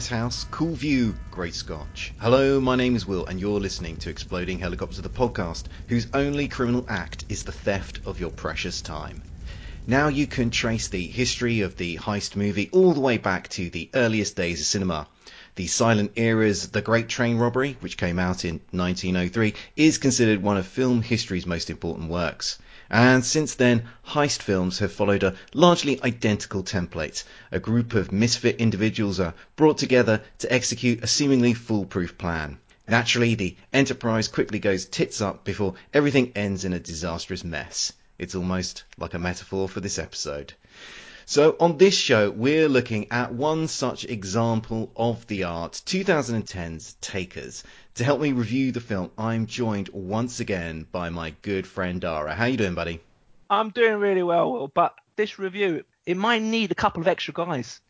Nice house, cool view, great scotch. Hello, my name is Will, and you're listening to Exploding Helicopter, the podcast, whose only criminal act is the theft of your precious time. Now you can trace the history of the heist movie all the way back to the earliest days of cinema. The silent era's The Great Train Robbery, which came out in 1903, is considered one of film history's most important works. And since then, heist films have followed a largely identical template. A group of misfit individuals are brought together to execute a seemingly foolproof plan. Naturally, the enterprise quickly goes tits up before everything ends in a disastrous mess. It's almost like a metaphor for this episode. So on this show, we're looking at one such example of the art, 2010's Takers. To help me review the film, I'm joined once again by my good friend Dara. How you doing, buddy? I'm doing really well, Will, but this review, it might need a couple of extra guys.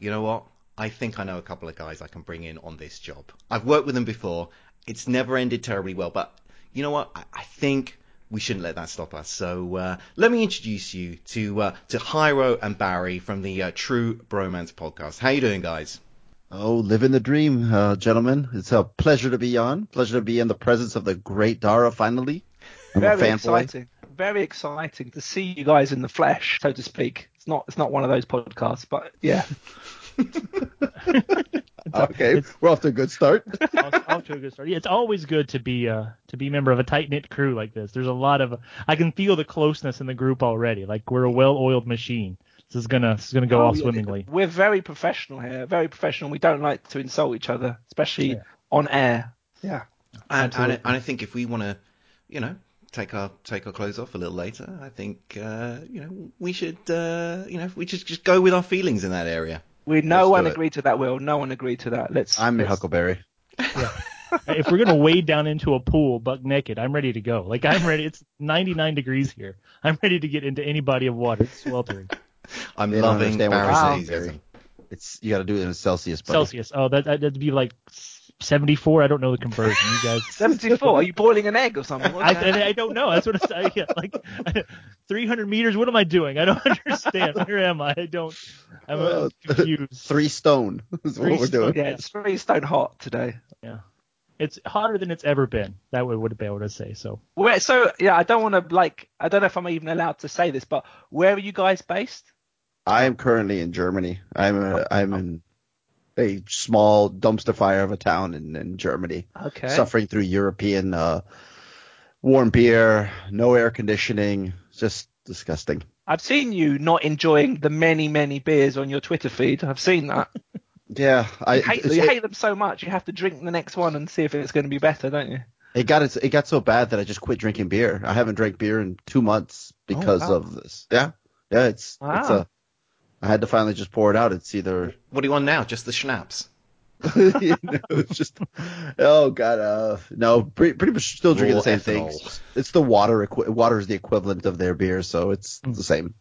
You know what? I think I know a couple of guys I can bring in on this job. I've worked with them before. It's never ended terribly well, but you know what? I, I think we shouldn't let that stop us. So uh, let me introduce you to uh, to Hyro and Barry from the uh, True Bromance podcast. How you doing, guys? Oh, living the dream, uh, gentlemen. It's a pleasure to be on. Pleasure to be in the presence of the great Dara finally. I'm Very exciting. Very exciting to see you guys in the flesh, so to speak. It's not it's not one of those podcasts, but yeah. okay, we're off to a good start. off, off, to a good start. Yeah, it's always good to be uh to be a member of a tight knit crew like this. There's a lot of I can feel the closeness in the group already. Like we're a well oiled machine. This is gonna this is gonna go oh, off yeah, swimmingly. We're very professional here. Very professional. We don't like to insult each other, especially yeah. on air. Yeah. And, and, and I think if we want to, you know, take our take our clothes off a little later, I think uh, you know we should uh, you know we just just go with our feelings in that area. We no Let's one agreed to that, Will. No one agreed to that. Let's. I'm let's... Huckleberry. Yeah. if we're gonna wade down into a pool buck naked, I'm ready to go. Like I'm ready. It's 99 degrees here. I'm ready to get into any body of water. It's sweltering. I'm they loving Barry's wow. It's you got to do it in Celsius. Buddy. Celsius. Oh, that that'd be like 74. I don't know the conversion. You guys. 74. Are you boiling an egg or something? I, I, I, don't know. That's what it's yeah, like. 300 meters. What am I doing? I don't understand. Where am I? I don't. I'm uh, confused. Three stone is three what we're doing. Yeah, it's three stone hot today. Yeah. It's hotter than it's ever been. That would would be able to say so. Where, so yeah, I don't want to like. I don't know if I'm even allowed to say this, but where are you guys based? I am currently in Germany. I'm a, I'm in a small dumpster fire of a town in, in Germany. Okay. Suffering through European uh, warm beer, no air conditioning, just disgusting. I've seen you not enjoying the many, many beers on your Twitter feed. I've seen that. yeah, I you, hate, you it, hate, them so much. You have to drink the next one and see if it's going to be better, don't you? It got it, it got so bad that I just quit drinking beer. I haven't drank beer in two months because oh, wow. of this. Yeah, yeah, it's wow. it's a I had to finally just pour it out. It's either what do you want now? Just the schnapps. you know, it's just oh god, uh, no, pretty, pretty much still drinking the same things. It's the water. Water is the equivalent of their beer, so it's mm. the same.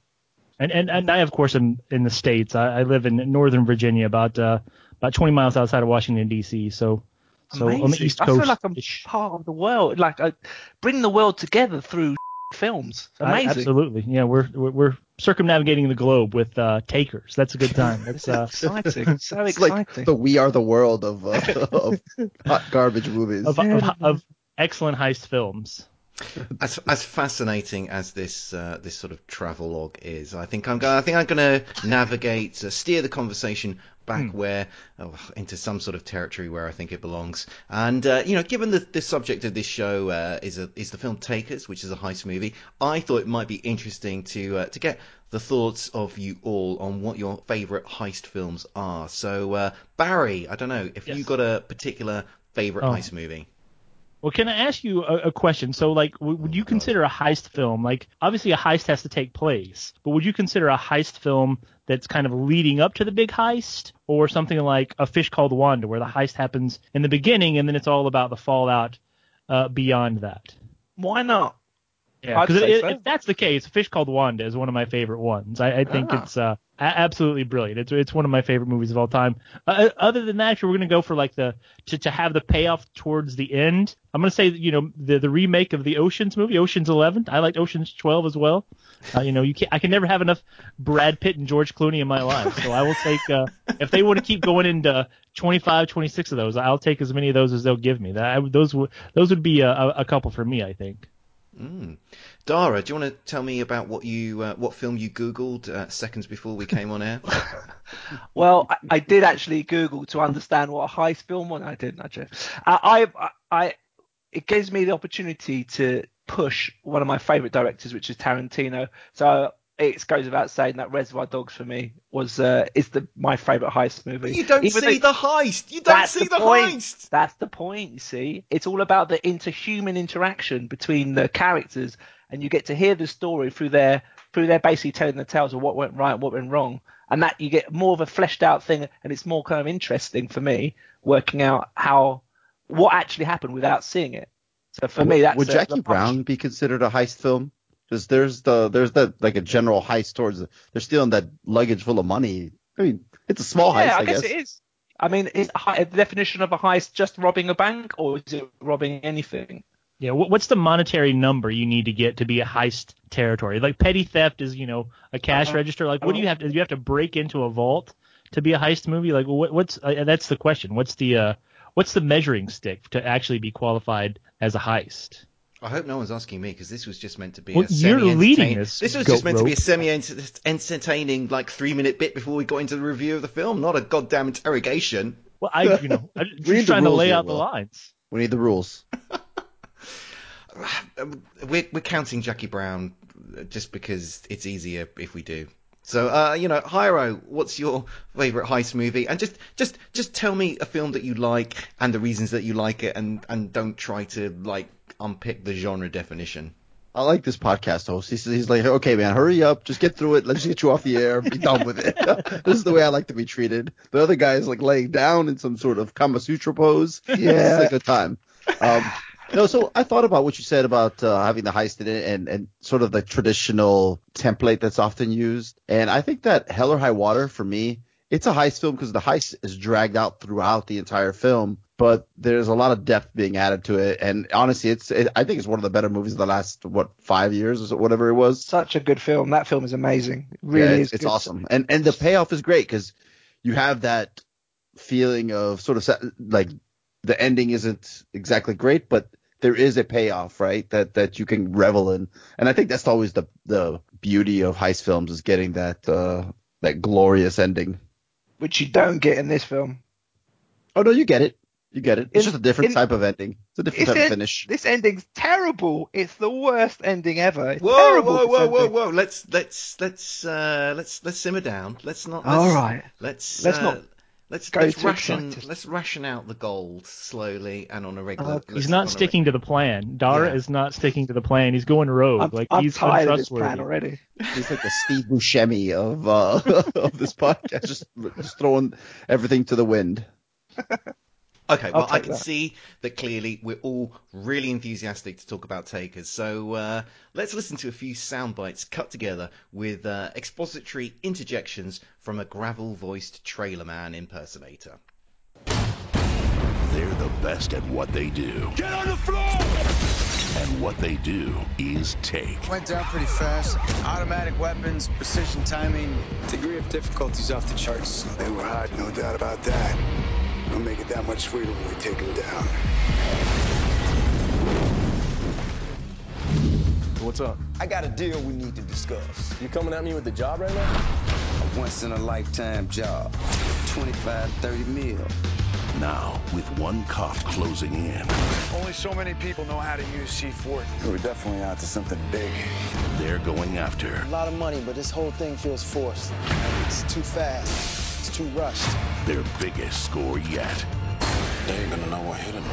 And and and I of course am in the states. I, I live in Northern Virginia, about uh, about 20 miles outside of Washington D.C. So so Amazing. on the East Coast. I feel like I'm part of the world. Like I bring the world together through films. Amazing. I, absolutely. Yeah, we're we're circumnavigating the globe with uh, takers. That's a good time. That's uh, exciting. So it's exciting. Like the We Are the World of uh, of hot garbage movies. Of, of, of excellent heist films. As as fascinating as this uh, this sort of travel log is, I think I'm going. I think I'm going to navigate, uh, steer the conversation back mm. where oh, into some sort of territory where I think it belongs. And uh, you know, given the, the subject of this show uh, is a, is the film Takers, which is a heist movie, I thought it might be interesting to uh, to get the thoughts of you all on what your favourite heist films are. So uh, Barry, I don't know if yes. you got a particular favourite oh. heist movie. Well, can I ask you a, a question? So, like, w- would you consider a heist film like obviously a heist has to take place, but would you consider a heist film that's kind of leading up to the big heist, or something like A Fish Called Wanda, where the heist happens in the beginning and then it's all about the fallout uh, beyond that? Why not? Yeah, because so. if that's the case, Fish Called Wanda is one of my favorite ones. I, I think ah. it's uh, absolutely brilliant. It's it's one of my favorite movies of all time. Uh, uh other than that, if we're gonna go for like the to, to have the payoff towards the end, I'm gonna say you know the the remake of the Ocean's movie, Ocean's Eleven. I liked Ocean's Twelve as well. Uh, you know, you can I can never have enough Brad Pitt and George Clooney in my life, so I will take uh, if they want to keep going into 25, 26 of those, I'll take as many of those as they'll give me. That those would those would be a, a couple for me, I think. Mm. Dara, do you want to tell me about what you uh, what film you googled uh, seconds before we came on air? well, I, I, did actually Google to understand what a heist film was. I didn't actually. I, I, I, it gives me the opportunity to push one of my favorite directors, which is Tarantino. So it goes without saying that Reservoir Dogs for me was uh, is the my favorite heist movie. You don't Even see though, the heist. You don't see the, the heist. That's the point. You see, it's all about the interhuman interaction between the characters, and you get to hear the story through their through their basically telling the tales of what went right and what went wrong, and that you get more of a fleshed out thing, and it's more kind of interesting for me working out how what actually happened without seeing it. So for me, that's would Jackie Brown be considered a heist film? Because there's the there's that like a general heist towards the, they're stealing that luggage full of money. I mean, it's a small yeah, heist. I, I guess, guess it is. I mean, is the definition of a heist just robbing a bank, or is it robbing anything? Yeah, what's the monetary number you need to get to be a heist territory? Like petty theft is, you know, a cash uh-huh. register. Like, what do you have to? Do you have to break into a vault to be a heist movie? Like, what, what's uh, that's the question. What's the uh, what's the measuring stick to actually be qualified as a heist? I hope no one's asking me because this was just meant to be well, a semi You're leading this. This was just meant rope. to be a semi-entertaining, like three-minute bit before we got into the review of the film, not a goddamn interrogation. Well, I, you know, I'm just trying to lay out the lines. We need the rules. we're, we're counting Jackie Brown just because it's easier if we do. So, uh, you know, Hyro, what's your favorite heist movie? And just, just, just tell me a film that you like and the reasons that you like it, and and don't try to like unpick the genre definition. I like this podcast host. He's, he's like, okay, man, hurry up, just get through it. Let's get you off the air, be done with it. this is the way I like to be treated. The other guy is like laying down in some sort of Kama Sutra pose. Yeah, it's like a time. Um, no, so I thought about what you said about uh, having the heist in it and, and sort of the traditional template that's often used. And I think that Hell or High Water for me, it's a heist film because the heist is dragged out throughout the entire film but there's a lot of depth being added to it. And honestly, it's it, I think it's one of the better movies of the last what five years or whatever it was. Such a good film. That film is amazing. It really yeah, it's, it's awesome. And and the payoff is great because you have that feeling of sort of like the ending isn't exactly great, but there is a payoff, right? That that you can revel in. And I think that's always the the beauty of heist films is getting that uh that glorious ending. Which you don't get in this film. Oh no, you get it. You get it. It's in, just a different in, type of ending. It's a different type of finish. This ending's terrible. It's the worst ending ever. It's whoa, terrible, whoa, whoa, whoa, whoa! Let's let's let's uh, let's let's simmer down. Let's not. Let's, All right. Let's let's uh, not. Let's let's ration excited. let's ration out the gold slowly and on a regular. Oh, he's not sticking to the plan. Dara yeah. is not sticking to the plan. He's going rogue. I'm, like I'm he's tired untrustworthy. Of this plan already. He's like the Steve Buscemi of uh, of this podcast, just just throwing everything to the wind. Okay, well, I can that. see that clearly we're all really enthusiastic to talk about Takers. So uh, let's listen to a few sound bites cut together with uh, expository interjections from a gravel voiced trailer man impersonator. They're the best at what they do. Get on the floor! And what they do is take. Went down pretty fast. Automatic weapons, precision timing, degree of difficulties off the charts. They were hot, no doubt about that. It'll make it that much sweeter when we take him down. What's up? I got a deal we need to discuss. You coming at me with the job right now? A once in a lifetime job. 25, 30 mil. Now, with one cop closing in. Only so many people know how to use C4. We're definitely out to something big. They're going after. A lot of money, but this whole thing feels forced. It's too fast too rushed. Their biggest score yet. They ain't gonna know what hit them.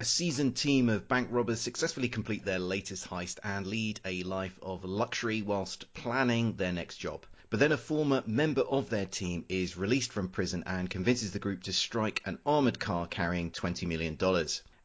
A seasoned team of bank robbers successfully complete their latest heist and lead a life of luxury whilst planning their next job. But then a former member of their team is released from prison and convinces the group to strike an armored car carrying $20 million.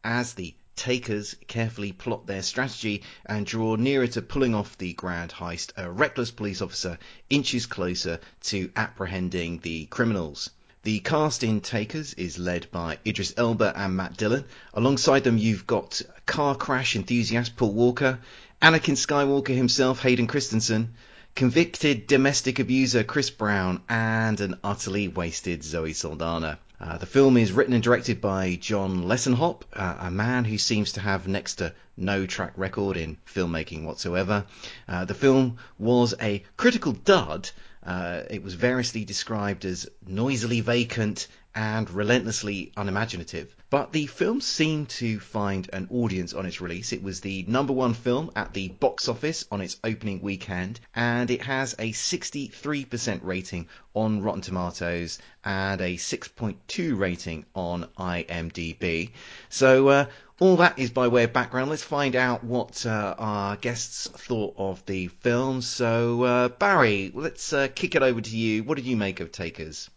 as the takers carefully plot their strategy and draw nearer to pulling off the grand heist, a reckless police officer inches closer to apprehending the criminals. The cast in Takers is led by Idris Elba and Matt Dillon. Alongside them, you've got car crash enthusiast Paul Walker, Anakin Skywalker himself, Hayden Christensen, convicted domestic abuser Chris Brown, and an utterly wasted Zoe Saldana. Uh, the film is written and directed by John Luessenhop, uh, a man who seems to have next to no track record in filmmaking whatsoever. Uh, the film was a critical dud. Uh, it was variously described as noisily vacant and relentlessly unimaginative. But the film seemed to find an audience on its release. It was the number one film at the box office on its opening weekend, and it has a 63% rating on Rotten Tomatoes and a 6.2 rating on IMDb. So, uh, all that is by way of background. Let's find out what uh, our guests thought of the film. So, uh, Barry, let's uh, kick it over to you. What did you make of Takers?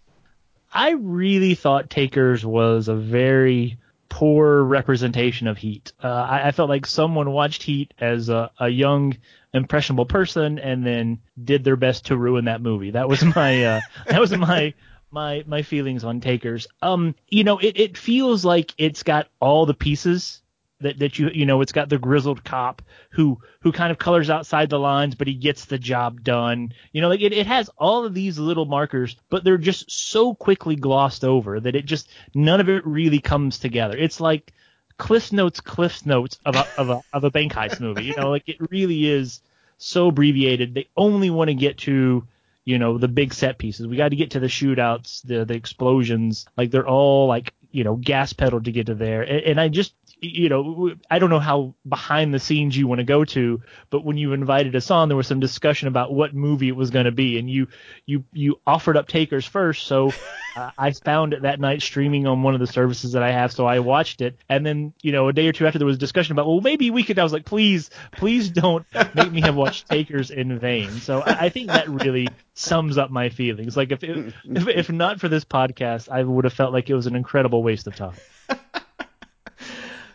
I really thought Takers was a very poor representation of Heat. Uh, I, I, felt like someone watched Heat as a, a, young, impressionable person and then did their best to ruin that movie. That was my uh, that was my my my feelings on Takers. Um, you know, it, it feels like it's got all the pieces that that you you know it's got the grizzled cop who who kind of colors outside the lines but he gets the job done. You know like it, it has all of these little markers but they're just so quickly glossed over that it just none of it really comes together. It's like cliff notes cliff notes of a of a of a bank heist movie. You know like it really is so abbreviated. They only want to get to you know the big set pieces. We got to get to the shootouts the the explosions. Like they're all like you know gas pedal to get to there. And, and i just you know, I don't know how behind the scenes you want to go to, but when you invited us on, there was some discussion about what movie it was going to be, and you you you offered up Takers first, so uh, I found it that night streaming on one of the services that I have, so I watched it, and then you know a day or two after there was a discussion about, well, maybe we could. I was like, please, please don't make me have watched Takers in vain. So I, I think that really sums up my feelings. Like if, it, if if not for this podcast, I would have felt like it was an incredible waste of time.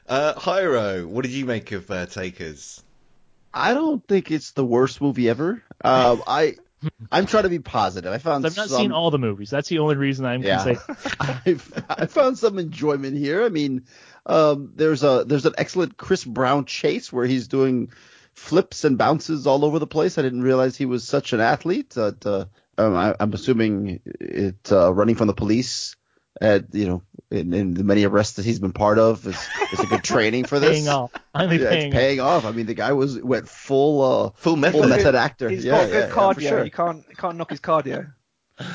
Uh, Hyro, what did you make of uh, Takers? I don't think it's the worst movie ever. Um, I I'm trying to be positive. I found I've not some, seen all the movies. That's the only reason I'm yeah. say. I've, I found some enjoyment here. I mean, um, there's a there's an excellent Chris Brown chase where he's doing flips and bounces all over the place. I didn't realize he was such an athlete. Uh, um, I, am assuming it uh, running from the police at you know in, in, the many arrests that he's been part of is, is a good training for this. paying off. Finally yeah, paying, it's paying off. off. I mean, the guy was went full uh, full method, full method actor. He's yeah, got good yeah, cardio. Yeah, sure. You can't you can't knock his cardio.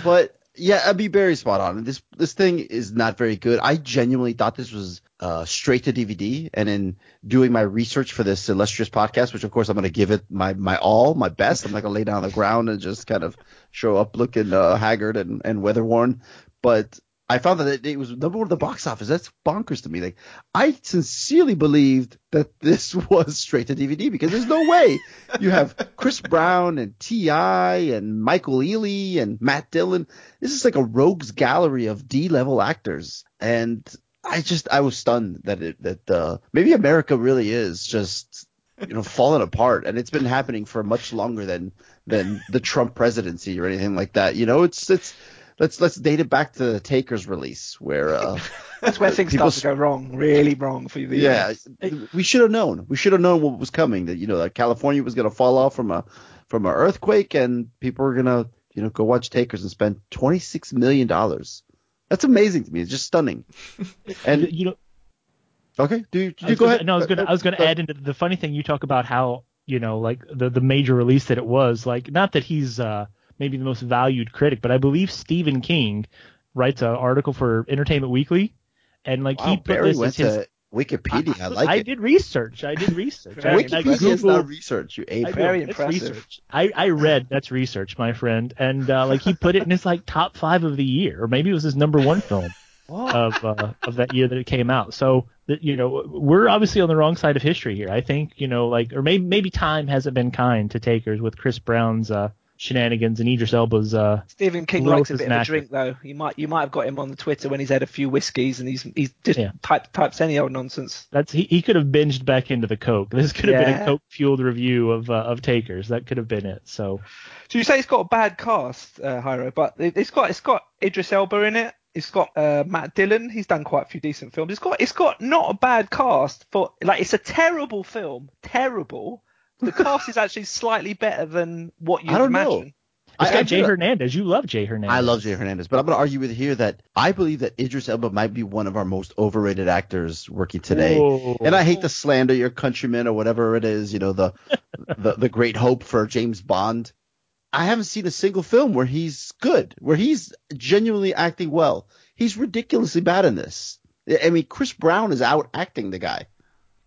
But yeah, I'd be very spot on. This this thing is not very good. I genuinely thought this was uh, straight to DVD, and in doing my research for this illustrious podcast, which of course I'm going to give it my my all, my best. I'm not going to lay down on the ground and just kind of show up looking uh, haggard and and weather worn. But I found that it, was number one at the box office. That's bonkers to me. Like, I sincerely believed that this was straight to DVD because there's no way you have Chris Brown and T.I. and Michael Ealy and Matt Dillon. This is like a rogues gallery of D level actors. And I just, I was stunned that it, that, uh, maybe America really is just, you know, falling apart. And it's been happening for much longer than, than the Trump presidency or anything like that. You know, it's, it's, let's let's date it back to the Takers release where uh, that's where things start to go wrong, really wrong for the yeah. We should have known. We should have known what was coming. That you know that California was going to fall off from a from an earthquake, and people were going to you know go watch Takers and spend twenty six million dollars. That's amazing to me. It's just stunning. And you know. Okay, do you, do you go gonna, ahead. No, I was gonna I was gonna uh, add into the funny thing you talk about how you know like the the major release that it was like not that he's uh maybe the most valued critic, but I believe Stephen King writes an article for Entertainment Weekly, and like wow, he put Barry this went as his. to Wikipedia. I, I like I it. did research. I did research. I, Wikipedia is not research. You ape. Very impressive. Research. I, I read that's research, my friend, and uh, like he put it in his like top five of the year, or maybe it was his number one film of uh, of that year that it came out. So that you know we're obviously on the wrong side of history here. I think you know like or maybe maybe time hasn't been kind to takers with Chris Brown's uh, shenanigans and Idris Elba's. Uh, Stephen King likes a bit of a drink though. You might you might have got him on the Twitter when he's had a few whiskeys and he's he's just Yeah. type, types any old nonsense. That's he, he could have binged back into the coke. This could have been a coke fueled review of uh, of Takers. That could have been it. So So you say it's got a bad cast, uh, Hyro, but it- it's got it's got Idris Elba in it. It's got uh, Matt Dillon. He's done quite a few decent films. It's got it's got not a bad cast for like it's a terrible film, terrible. The cast is actually slightly better than what you I don't know. imagine. it's I- got I Jay feel- Hernandez. You love Jay Hernandez. I love Jay Hernandez, but I'm going to argue with you here that I believe that Idris Elba might be one of our most overrated actors working today. Whoa. And I hate to slander your countrymen or whatever it is, you know, the, the the great hope for James Bond. I haven't seen a single film where he's good, where he's genuinely acting well. He's ridiculously bad in this. I I mean, Chris Brown is out acting the guy.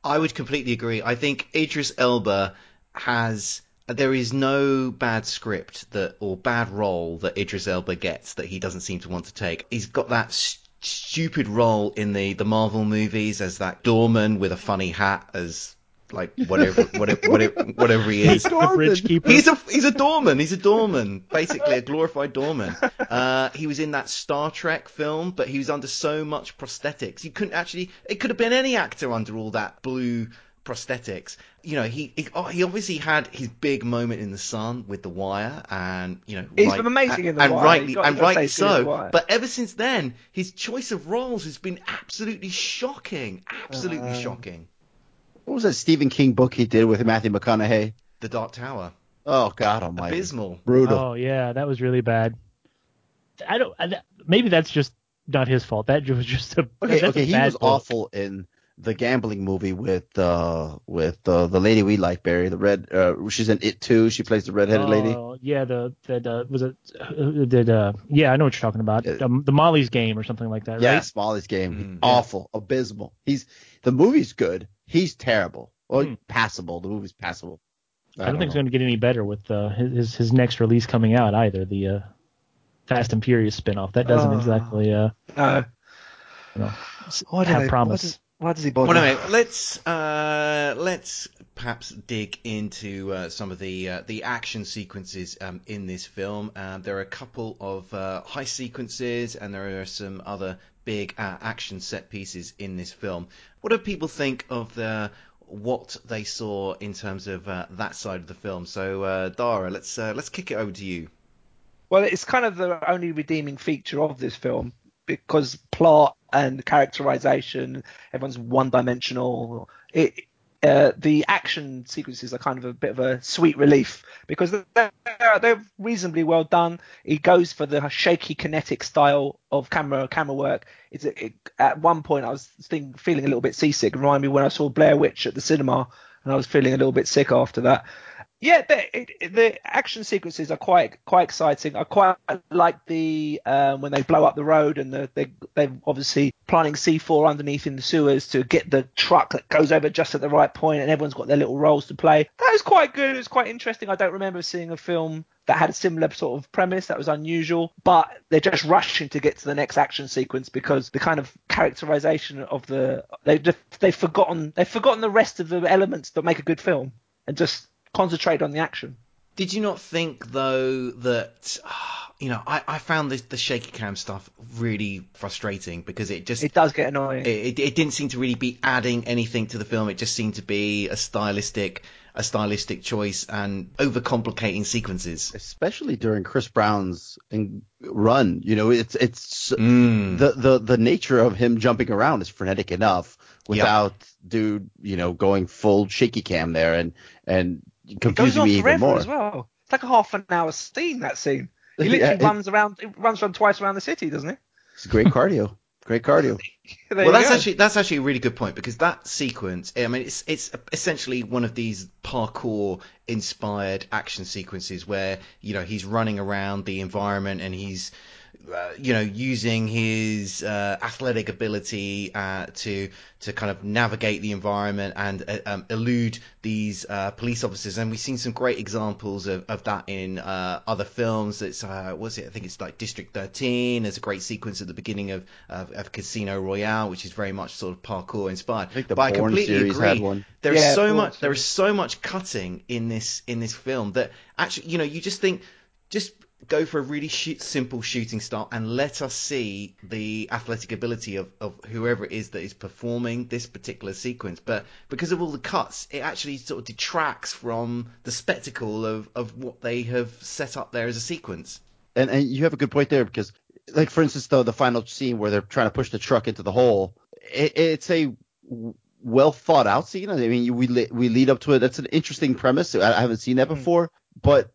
I would completely agree. I think Idris Elba has there is no bad script that or bad role that Idris Elba gets that he doesn't seem to want to take. He's got that s- stupid role in the the Marvel movies as that doorman with a funny hat as like whatever whatever whatever, whatever he is. the bridge keeper. He's a he's a doorman. He's a doorman, basically a glorified doorman. Uh, he was in that Star Trek film, but he was under so much prosthetics. You couldn't actually. It could have been any actor under all that blue prosthetics. You know, he he, oh, he obviously had his big moment in the sun with The Wire, and you know, He's right- been amazing in The and Wire. rightly got- and rightly say he's good in The so. But ever since then, his choice of roles has been absolutely shocking, absolutely Uh, shocking. What was that Stephen King book he did with Matthew McConaughey? The Dark Tower, Oh God Almighty, abysmal. brutal. Oh yeah, that was really bad. I don't. I, maybe that's just not his fault. That was just a. Okay, that's okay, a he was book. awful in the gambling movie with uh with uh, the lady we like, Barry, the red. Uh, she's in it too. She plays the redheaded lady. Oh, yeah, the that uh, was it. Uh, did uh, yeah, I know what you're talking about. Yeah. Um, the Molly's game or something like that, right? Yes, Molly's game. Mm, awful, abysmal. He's the movie's good. He's terrible. Or Hmm. passable. The movie's passable. I don't think it's going to get any better with uh, his his- his next release coming out either. The uh, Fast and Furious spinoff. That doesn't Oh. exactly uh, No. you know, s- Why do have they- promise. Why does, he bother? Well, anyway, let's uh, let's perhaps dig into uh, some of the uh, the action sequences um, in this film. Um, there are a couple of uh, high sequences, and there are some other big uh, action set pieces in this film. What do people think of the what they saw in terms of uh, that side of the film? So, uh, Dara, let's uh, let's kick it over to you. Well, it's kind of the only redeeming feature of this film because plot and characterization, everyone's one-dimensional. It, uh, the action sequences are kind of a bit of a sweet relief because they're, they're reasonably well done. He goes for the shaky kinetic style of camera camera work. It's it, at one point I was think, feeling a little bit seasick. It reminded me when I saw Blair Witch at the cinema, and I was feeling a little bit sick after that. Yeah, the, the action sequences are quite quite exciting. I quite like the um, when they blow up the road and the, they they're obviously planting C4 underneath in the sewers to get the truck that goes over just at the right point, and everyone's got their little roles to play. That was quite good. It was quite interesting. I don't remember seeing a film that had a similar sort of premise. That was unusual, but they're just rushing to get to the next action sequence because the kind of characterization of the they they've forgotten they've forgotten the rest of the elements that make a good film and just concentrate on the action. Did you not think though that you know I, I found this, the shaky cam stuff really frustrating because it just It does get annoying. it, it, it didn't seem to really be adding anything to the film. It just seemed to be a stylistic a stylistic choice and overcomplicating sequences. especially during Chris Brown's run. You know, it's it's Mm. the the the nature of him jumping around is frenetic enough without dude, you know, going full shaky cam there and and it goes confusing on me even forever more. as well. It's like a half an hour scene. That scene. He Yeah, literally it- runs around. It runs around twice around the city, doesn't he? It's great cardio. Great cardio. Well, that's go. actually that's actually a really good point because that sequence, I mean, it's it's essentially one of these parkour inspired action sequences where you know he's running around the environment and he's uh, you know using his uh, athletic ability uh, to to kind of navigate the environment and uh, um, elude these uh, police officers. And we've seen some great examples of, of that in uh, other films. It's uh, was it? I think it's like District 13 there's a great sequence at the beginning of, of, of Casino Royale which is very much sort of parkour inspired. I think the but I completely series agree. had one. there is Yeah, so Bourne much there series. is so much cutting in this in this film that actually you know you just think just go for a really shoot, simple shooting style and let us see the athletic ability of, of whoever it is that is performing this particular sequence. But because of all the cuts, it actually sort of detracts from the spectacle of, of what they have set up there as a sequence. And and you have a good point there because, like for instance, though the final scene where they're trying to push the truck into the hole, it, it's a well thought out scene. I mean, we we lead up to it. That's an interesting premise. I, I haven't seen that mm-hmm. before, but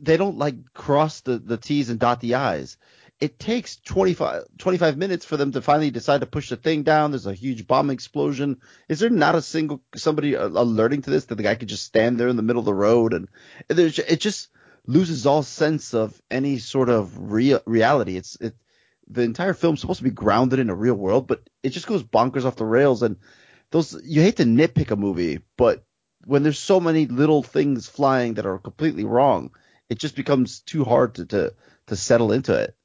they don't like cross the, the T's and dot the I's. It takes 25, 25 minutes for them to finally decide to push the thing down. There's a huge bomb explosion. Is there not a single somebody uh, alerting to this that the guy could just stand there in the middle of the road and there's it just loses all sense of any sort of real reality. It's it the entire film's supposed to be grounded in a real world, but it just goes bonkers off the rails and those you hate to nitpick a movie, but when there's so many little things flying that are completely wrong, it just becomes too hard to to, to settle into it.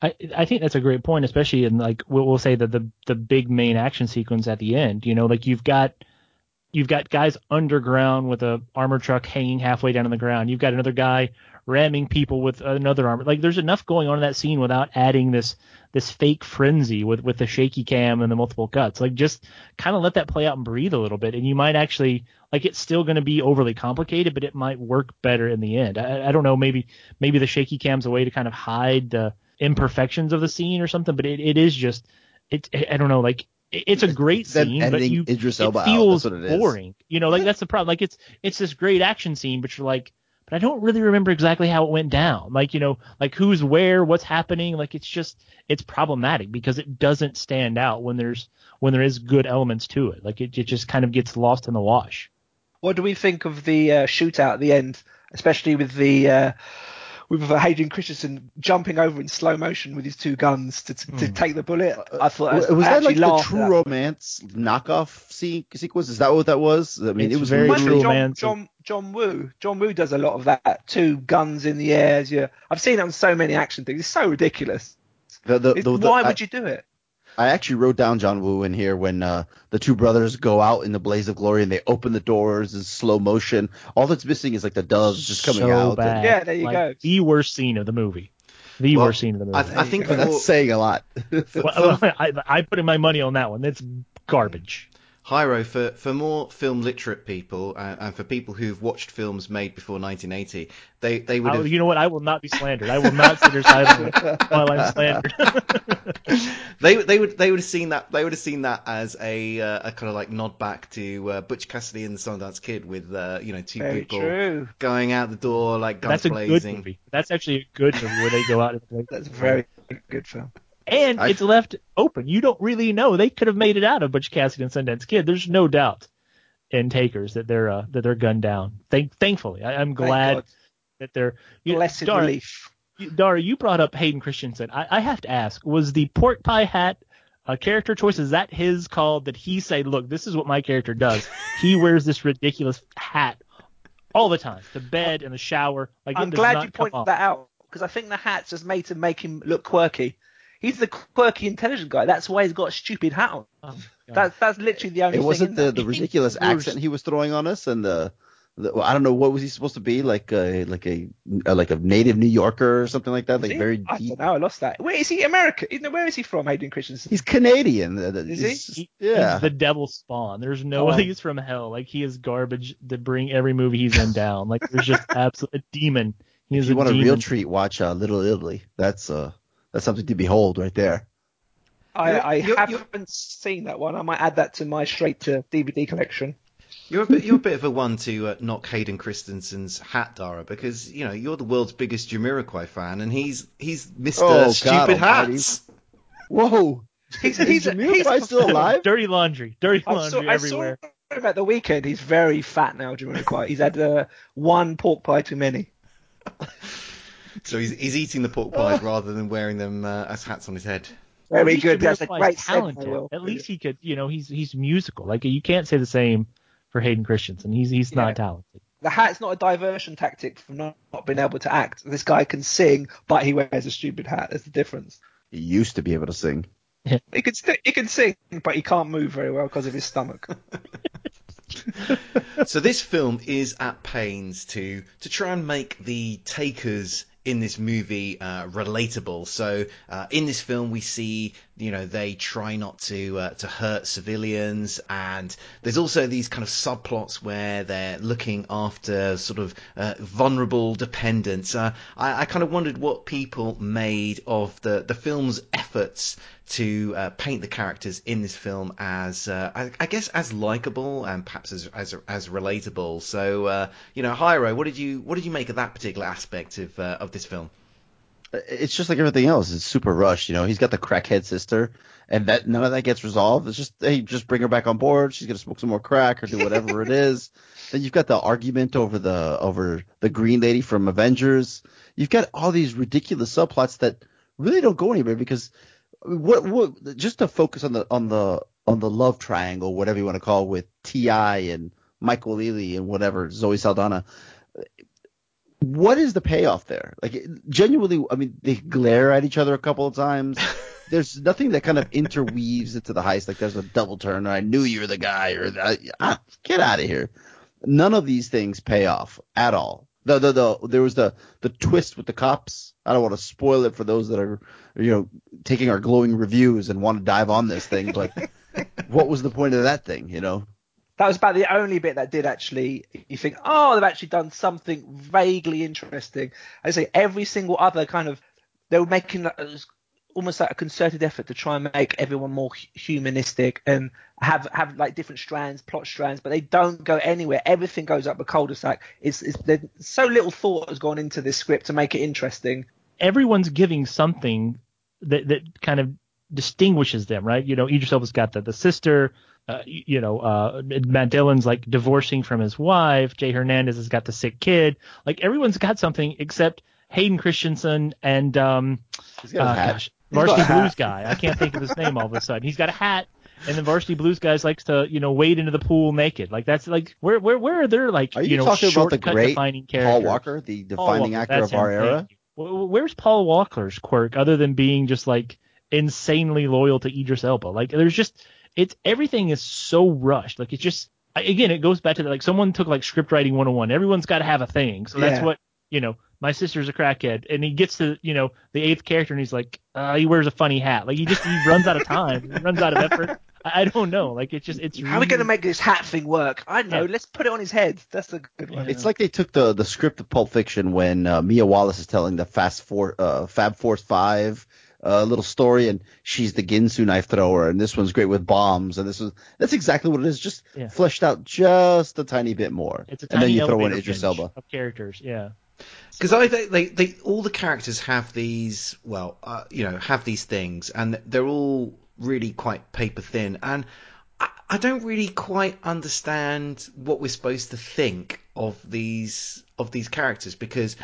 I, I think that's a great point, especially in like we'll, we'll say that the the big main action sequence at the end. You know, like you've got you've got guys underground with a armor truck hanging halfway down on the ground. You've got another guy ramming people with another armor. Like there's enough going on in that scene without adding this this fake frenzy with with the shaky cam and the multiple cuts. Like just kind of let that play out and breathe a little bit, and you might actually like it's still going to be overly complicated, but it might work better in the end. I, I don't know, maybe maybe the shaky cam's a way to kind of hide the imperfections of the scene or something, but it, it is just it I don't know like it's a great scene, but you Idris it feels it boring. You know, like that's the problem. Like it's it's this great action scene, but you're like, but I don't really remember exactly how it went down. Like you know, like who's where, what's happening. Like it's just it's problematic because it doesn't stand out when there's when there is good elements to it. Like it, it just kind of gets lost in the wash. What do we think of the uh, shootout at the end, especially with the uh, with Hayden Christensen jumping over in slow motion with his two guns to, to, Hmm. take the bullet? I thought it was, I that actually like the True. Romance knockoff se- sequence? Is that what that was? I mean, It's it was very Must be True John, Romance. John John Woo. John Woo does a lot of that. Two guns in the air. Yeah, I've seen it on so many action things. It's so ridiculous. The, the, It's- the- the- why I- would you do it? I actually wrote down John Woo in here when uh, the two brothers go out in the blaze of glory and they open the doors in slow motion. All that's missing is like the doves just coming so out. Bad. And, Yeah, there you Like, go. The worst scene of the movie. The Well, worst scene of the movie. I, I think that's saying a lot. well, I, I put in my money on that one. That's garbage. Hyro, for, for more film literate people uh, and for people who've watched films made before 1980, they, they would have you know what? I will not be slandered. I will not sit here silently while I'm slandered. they they would they would have seen that they would have seen that as a uh, a kind of like nod back to uh, Butch Cassidy and the Sundance Kid with uh, you know two Very people true. going out the door like guns That's a blazing. good movie. That's actually a good movie where they go out and play. That's a very good film. And I- it's left open. You don't really know. They could have made it out of Butch Cassidy and Sundance Kid. There's no doubt in takers that they're uh, that they're gunned down. Thank, thankfully, I, I'm glad that they're. You, Blessed Dara, relief. you- Dara, you brought up Hayden Christensen. I, I have to ask: Was the pork pie hat a character choice? Is that his call? Did he say, "Look, this is what my character does. he wears this ridiculous hat all the time, the bed and the shower. Like I'm glad you pointed that out because I think the hat's just made to make him look quirky. He's the quirky, intelligent guy. That's why he's got a stupid hat on. Oh, That's that's literally the only it thing. wasn't the, the ridiculous accent he was throwing on us and the, the well, I don't know what was he supposed to be like a like a, a like a native New Yorker or something like that like he? very I deep. don't know. I lost that. Where is he? America? Where is he from? Hayden Christensen. He's Canadian. Uh, Is he? He's- He- yeah. He's the devil spawn. There's no Oh. he's from hell. Like he is garbage to bring every movie he's in down. Like there's just absolute a demon. He if you a want demon. a real treat, watch uh, Little Italy. That's uh that's something to behold right there. I, I You're- you're- haven't seen that one. I might add that to my straight to DVD collection. You're a bit you're a bit of a one to uh, knock Hayden Christensen's hat, Dara, because you know you're the world's biggest Jamiroquai fan, and he's he's Mr. Oh, God Stupid almighty. Hats. Whoa. He's, Is he's, Jamiroquai he's still alive? Dirty laundry. Dirty I laundry saw, I everywhere. saw him the weekend. He's very fat now, Jamiroquai. He's had uh, one pork pie too many. So he's he's eating the pork pies rather than wearing them uh, as hats on his head. Very good. That's a great talented. segue, At least he could, you know, he's he's musical. Like you can't say the same for Hayden Christensen. He's he's Yeah. not talented. the hat's not a diversion tactic for not, not being able to act. This guy can sing, but he wears a stupid hat. That's the difference. He used to be able to sing. He can st- he can sing, but he can't move very well because of his stomach. so this film is at pains to to try and make the takers in this movie uh, relatable. So uh, in this film, we see you know they try not to uh, to hurt civilians, and there's also these kind of subplots where they're looking after sort of uh, vulnerable dependents. Uh, I, I kind of wondered what people made of the the film's efforts to uh, paint the characters in this film as, uh, I, I, guess, as likable and perhaps as as, as relatable. So, uh, you know, Hyro, what did you what did you make of that particular aspect of of this film? It's just like everything else. It's super rushed. You know, he's got the crackhead sister, and that none of that gets resolved. It's just hey, just bring her back on board. She's gonna smoke some more crack or do whatever it is. Then you've got the argument over the over the green lady from Avengers. You've got all these ridiculous subplots that really don't go anywhere because what what just to focus on the on the on the love triangle, whatever you want to call it, with T.I. and Michael Ealy and whatever Zoe Saldana. What is the payoff there? Like genuinely, I mean, they glare at each other a couple of times. there's nothing that kind of interweaves into the heist. Like there's a double turn. Or I knew you were the guy, or ah, get out of here. None of these things pay off at all. The, the, the, there was the, the twist with the cops. I don't want to spoil it for those that are, you know, taking our glowing reviews and want to dive on this thing, but what was the point of that thing, you know? That was about the only bit that did actually, you think, oh, they've actually done something vaguely interesting. I say every single other kind of, they were making almost like a concerted effort to try and make everyone more humanistic and have have like different strands, plot strands, but they don't go anywhere. Everything goes up a cul-de-sac. It's, it's so little thought has gone into this script to make it interesting. Everyone's giving something that that kind of distinguishes them, right? You know, Idris Elba's got the the sister. Uh, you know, uh, Matt Dillon's like divorcing from his wife. Jay Hernandez has got the sick kid. Like everyone's got something except Hayden Christensen and um, uh, gosh, Varsity Blues guy. I can't think of his name all of a sudden. He's got a hat, and the Varsity Blues guys likes to you know wade into the pool naked. Like that's like where where where are there like are you, you know talking about the great defining Paul Walker, the defining Walker, actor of our era? Where's Paul Walker's quirk other than being just like insanely loyal to Idris Elba? Like there's just it's everything is so rushed. Like it's just again it goes back to that. like someone took like script writing 101. Everyone's got to have a thing. So that's Yeah. what you know. My sister's a crackhead, and he gets to you know the eighth character, and he's like, uh, he wears a funny hat. Like he just he runs out of time, he runs out of effort. I, I don't know. Like it's just it's How are we going to make this hat thing work? I don't know. Yeah. Let's put it on his head. That's a good one. It's like they took the the script of Pulp Fiction when uh, Mia Wallace is telling the Fast Four uh, Fab Force Five uh, little story, and she's the Ginsu knife thrower, and this one's great with bombs, and this is that's exactly what it is, just Yeah. fleshed out just a tiny bit more. It's a and then you throw in elevator Idris Elba. of characters. Yeah. because I think they, they all the characters have these well uh, you know have these things and they're all really quite paper thin and I, I don't really quite understand what we're supposed to think of these of these characters because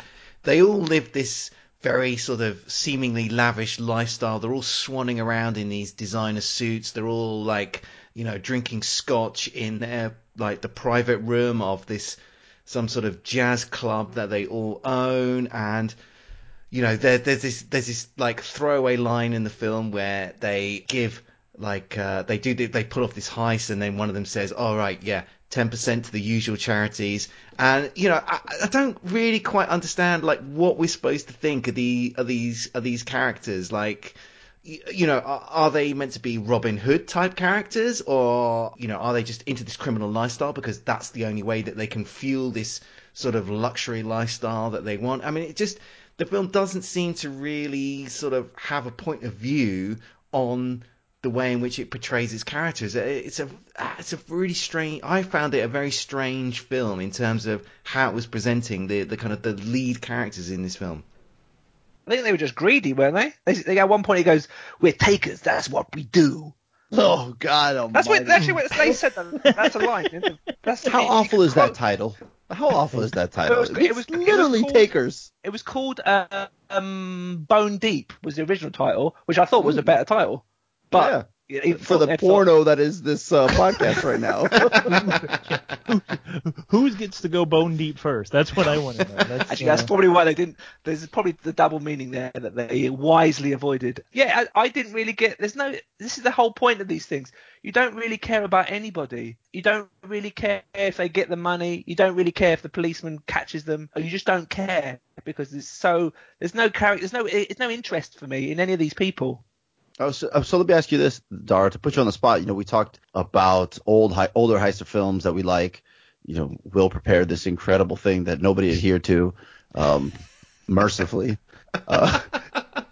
they all live this very sort of seemingly lavish lifestyle. They're all swanning around in these designer suits. They're all like you know drinking scotch in their like the private room of this some sort of jazz club that they all own. And you know there, there's this there's this like throwaway line in the film where they give like uh, they do they pull off this heist and then one of them says all right yeah 10% to the usual charities. And you know I, I don't really quite understand like what we're supposed to think of the of these of these characters. Like you know, are, are they meant to be Robin Hood type characters, or you know, are they just into this criminal lifestyle because that's the only way that they can fuel this sort of luxury lifestyle that they want? I mean, it just the film doesn't seem to really sort of have a point of view on the way in which it portrays its characters. It's a it's a really strange. I found it a very strange film in terms of how it was presenting the the kind of the lead characters in this film. I think they were just greedy, weren't they? They, they at one point he goes, "We're takers. That's what we do." Oh God Almighty! That's what actually what they said. That, that's a line. That's How awful is that title? How awful is that title? It was- it was- it was literally called- takers. It was called uh, um, Bone Deep was the original title, which I thought was a better title. But Yeah. Even for the thought- porno that is this uh, podcast right now. Who gets to go bone deep first? That's what I want to know. That's, Actually, that's uh, probably why they didn't. There's probably the double meaning there that they wisely avoided. Yeah, I, I didn't really get. There's no. This is the whole point of these things. You don't really care about anybody. You don't really care if they get the money. You don't really care if the policeman catches them. You just don't care because it's so. There's no character. There's no. It's no interest for me in any of these people. Oh, so, uh, so let me ask you this, Dara, to put you on the spot. You know, we talked about old, hi- older heister films that we like. You know, Will prepared this incredible thing that nobody adhered to, um, mercifully. Uh,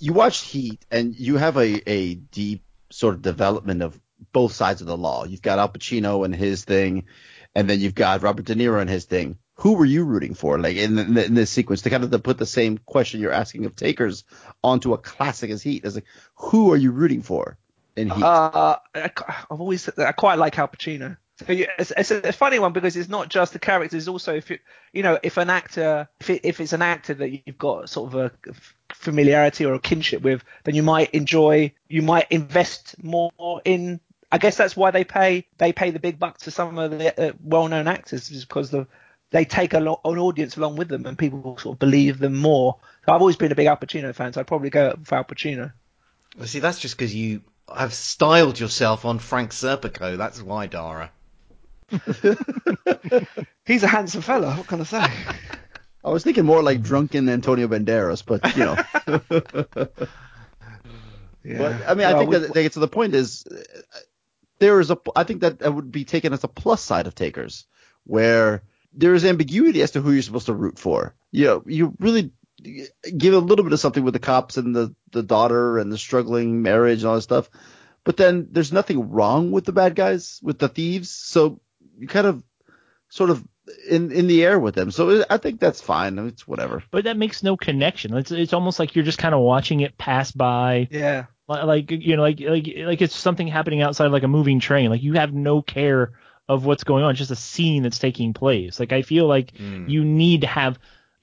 you watched Heat, and you have a, a deep sort of development of both sides of the law. You've got Al Pacino and his thing, and then you've got Robert De Niro and his thing. Who were you rooting for, like in, in, in this sequence, to kind of to put the same question you're asking of Takers onto a classic as Heat? Is like, who are you rooting for in Heat? Uh, I, I've always I quite like Al Pacino. It's, it's a funny one because it's not just the characters. It's also, if you you know if an actor if it, if it's an actor that you've got sort of a familiarity or a kinship with, then you might enjoy. You might invest more in. I guess that's why they pay they pay the big bucks to some of the uh, well-known actors, is because the they take a lot, an audience along with them, and people sort of believe them more. So I've always been a big Al Pacino fan, so I'd probably go for Al Pacino. Well, see, that's just because you have styled yourself on Frank Serpico. That's why, Dara. He's a handsome fella. What can I say? I was thinking more like drunken Antonio Banderas, but you know. Yeah. But I mean, I think we- that that so the point is, uh, there is a. I think that that would be taken as a plus side of takers, where there is ambiguity as to who you're supposed to root for. You know, you really give a little bit of something with the cops and the the daughter and the struggling marriage and all that stuff, but then there's nothing wrong with the bad guys, with the thieves. So you kind of sort of in in the air with them. So I think that's fine. It's whatever. but that makes no connection. It's it's almost like you're just kind of watching it pass by. yeah. Like you know like like like it's something happening outside like a moving train like you have no care of what's going on it's just a scene that's taking place like i feel like mm. you need to have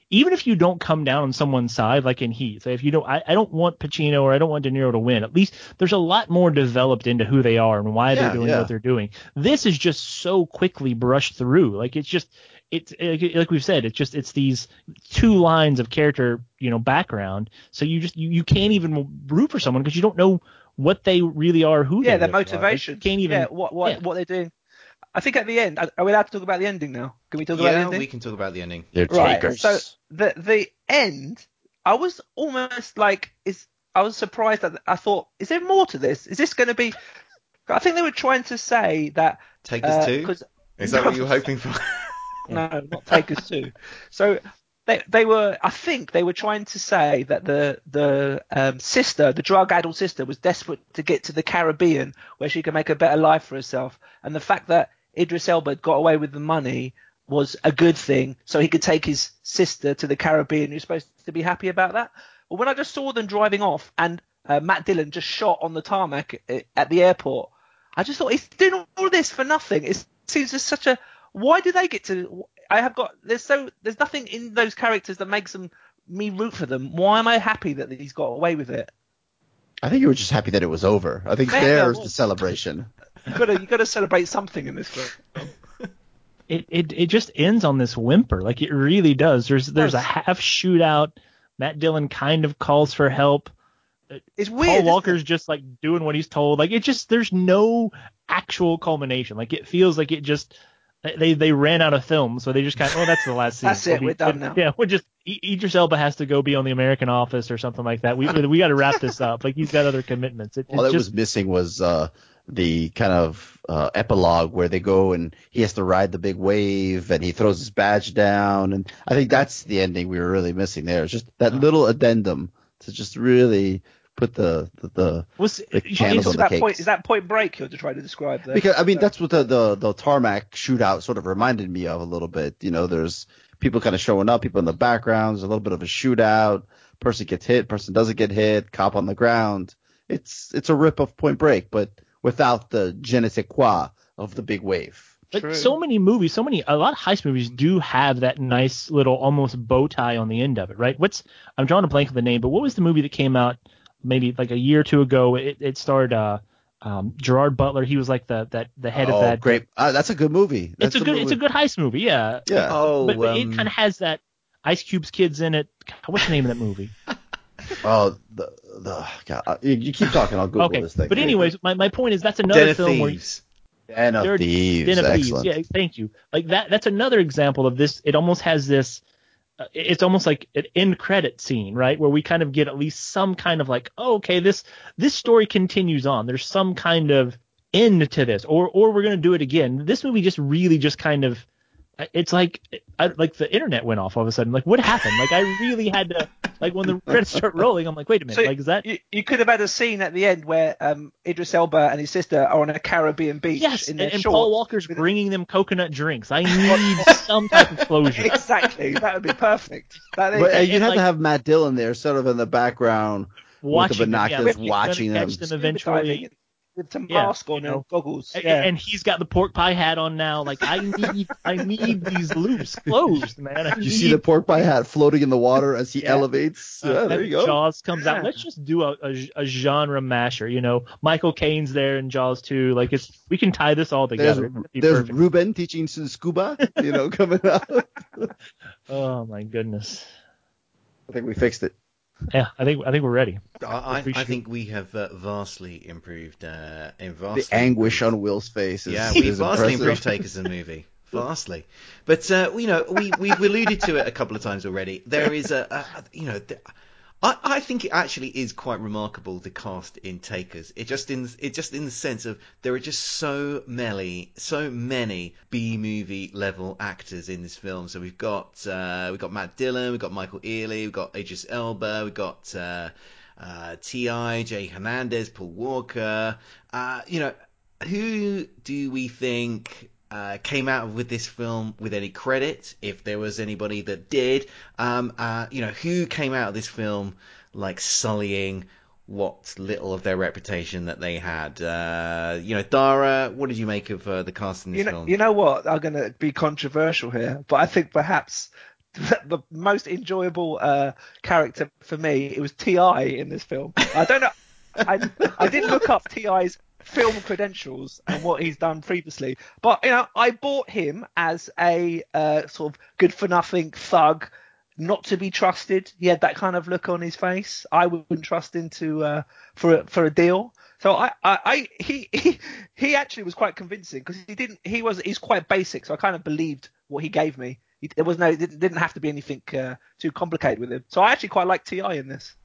even if you don't come down on someone's side like in heat so if you don't I, I don't want pacino or i don't want de niro to win at least there's a lot more developed into who they are and why Yeah, they're doing yeah. what they're doing this is just so quickly brushed through like it's just it's like, like we've said it's just it's these two lines of character you know background so you just you, you can't even root for someone because you don't know what they really are who Yeah, they their motivation. can't even Yeah, what what yeah. what they're doing. I think at the end, are we allowed to talk about the ending now? Can we talk about the Yeah, ending? we can talk about the ending. They're Right. takers. So the the end, I was almost like is I was surprised that I thought, is there more to this? Is this going to be? I think they were trying to say that. Take us uh, two. 'cause- Is that what you were hoping for? no, not take us to. So they they were, I think they were trying to say that the the um, sister, the drug-addled sister, was desperate to get to the Caribbean where she could make a better life for herself, and the fact that Idris Elba got away with the money was a good thing, so he could take his sister to the Caribbean. You're supposed to be happy about that. But when I just saw them driving off and uh, Matt Dillon just shot on the tarmac at, at the airport, I just thought he's doing all this for nothing. It seems just such a. Why do they get to? I have got. There's so. There's nothing in those characters that makes them me root for them. Why am I happy that he's got away with it? I think you were just happy that it was over. I think there's the celebration. You gotta you gotta celebrate something in this film. it, it it just ends on this whimper. Like it really does. There's there's a half shootout. Matt Dillon kind of calls for help. It's weird. isn't Walker's just like doing what he's told. Like it just there's no actual culmination. Like it feels like it just they they ran out of film, so they just kind of oh that's the last scene. That's it, We'll be- we're done now. Yeah, we're just I- Idris Elba has to go be on the American Office or something like that. We we got to wrap this up. Like he's got other commitments. It, All it's that just was missing was uh, the kind of uh, epilogue where they go and he has to ride the big wave and he throws his badge down. And I think that's the ending we were really missing there. It's just that little addendum to just really put the the, the was the Is candles on the that cakes. point? Is that point break you're trying to describe there? Because I mean that's what the, the the tarmac shootout sort of reminded me of a little bit. You know, there's people kind of showing up, people in the background, there's a little bit of a shootout, person gets hit, person doesn't get hit, cop on the ground. It's it's a rip of Point Break, but without the je ne sais quoi of the big wave. But True. so many movies, so many, a lot of heist movies do have that nice little almost bow tie on the end of it, right? What's, I'm drawing a blank of the name, but what was the movie that came out maybe like a year or two ago? It, it starred, uh, um, Gerard Butler. He was like the that the head oh, of that. great! Uh, that's a good movie. That's It's a good movie. it's a good heist movie. Yeah. Yeah. Oh, but, but um, it kind of has that Ice Cube's kids in it. What's the name of that movie? Oh, the the God, you, keep talking. I'll Google okay. this thing. But anyways, my, my point is that's another Den of film where Thieves. Den of Thieves. Den of Thieves. Yeah, thank you. Like that. That's another example of this. It almost has this. Uh, it's almost like an end credit scene, right, where we kind of get at least some kind of like, oh, okay, this this story continues on. There's some kind of end to this, or or we're gonna do it again. This movie just really just kind of. It's like I, like the internet went off all of a sudden. Like what happened? Like I really had to like when the credits start rolling. I'm like, wait a minute. So like is that? You, you could have had a scene at the end where um, Idris Elba and his sister are on a Caribbean beach Yes, in and, their and shorts. Paul Walker's with- bringing them coconut drinks. I need some type of closure. Exactly, that would be perfect. That is, But uh, and you'd have like- to have Matt Dillon there, sort of in the background. watching them, yeah, binoculars, we're watching them. catch them eventually. Diving with some Yeah, mask on you know. and goggles. Yeah. And he's got the pork pie hat on now. Like I need, I need these loops closed, man. I You need, see the pork pie hat floating in the water as he Yeah. elevates. Uh, yeah, there you go. Jaws comes Yeah. out. Let's just do a, a, a genre masher. You know, Michael Caine's there in Jaws too. Like it's, we can tie this all together. It'd there's perfect. Ruben teaching s- scuba, you know, coming out. Oh my goodness. I think we fixed it. Yeah, I think I think we're ready. I, I, I think we have uh, vastly improved. Uh, in The vastly anguish on Will's face is, Yeah, we is vastly impressive. improved Takers a movie. Vastly. But, uh, you know, we, we've alluded to it a couple of times already. There is a, a you know, th- I, I think it actually is quite remarkable the cast in Takers. It just in it just in the sense of there are just so many so many B movie level actors in this film. So we've got uh, we've got Matt Dillon, we've got Michael Ealy, we've got Idris Elba, we've got uh, uh, Ti, Jay Hernandez, Paul Walker. Uh, you know, who do we think uh, came out with this film with any credit? If there was anybody that did, um, uh, you know, who came out of this film like sullying what little of their reputation that they had? Uh, you know, Dara, what did you make of uh, the cast in this you know, film? you know what? I'm going to be controversial here, but I think perhaps the most enjoyable uh, character for me it was Ti in this film. I don't know. I I didn't look up Ti's film credentials and what he's done previously, but you know I bought him as a uh, sort of good for nothing thug. Not to be trusted. He had that kind of look on his face. I wouldn't trust him to uh, for a, for a deal. So I, I, I he, he he actually was quite convincing because he didn't he was he's quite basic. So I kind of believed what he gave me. He, there was no it didn't didn't have to be anything uh, too complicated with him. So I actually quite like Ti in this.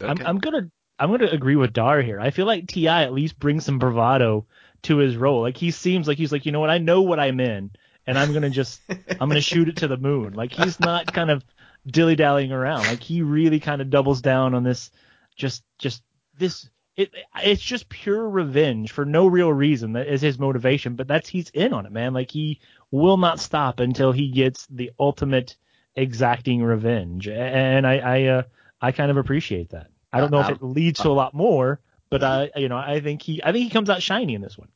I'm, I'm gonna I'm gonna agree with Dar here. I feel like Ti at least brings some bravado to his role. Like he seems like he's like, you know what, I know what I'm in, and I'm gonna just I'm gonna shoot it to the moon. Like he's not kind of dilly dallying around. Like he really kind of doubles down on this, just just this. It it's just pure revenge for no real reason. That is his motivation, but that's he's in on it, man. Like he will not stop until he gets the ultimate exacting revenge, and I I uh, I kind of appreciate that. I don't know if it leads to a lot more, but I you know I think he I think he comes out shiny in this one.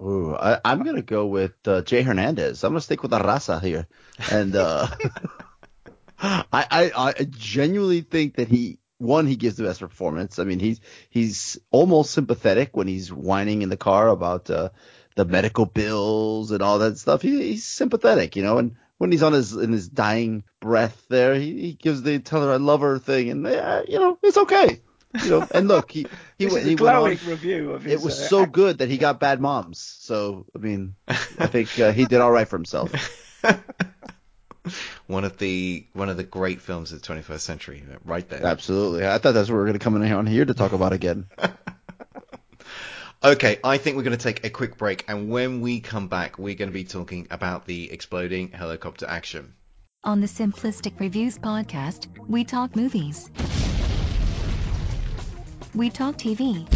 Ooh, I, I'm gonna go with uh, Jay Hernandez. I'm gonna stick with raza here, and uh, I, I I genuinely think that he one he gives the best performance. I mean he's he's almost sympathetic when he's whining in the car about uh, the medical bills and all that stuff. He, he's sympathetic, you know, and when he's on his in his dying breath there, he, he gives the tell her I love her thing, and uh, you know it's okay. You know, and look, he he, This went- is he a went on review of his. it was uh, so good that he got bad moms. So I mean, I think uh, he did all right for himself. one of the one of the great films of the 21st century, right there. Absolutely. I thought that's what we were going to come in here on here to talk about again. Okay, I think we're going to take a quick break, and when we come back, we're going to be talking about the exploding helicopter action. On the Simplistic Reviews podcast, we talk movies. We talk TV.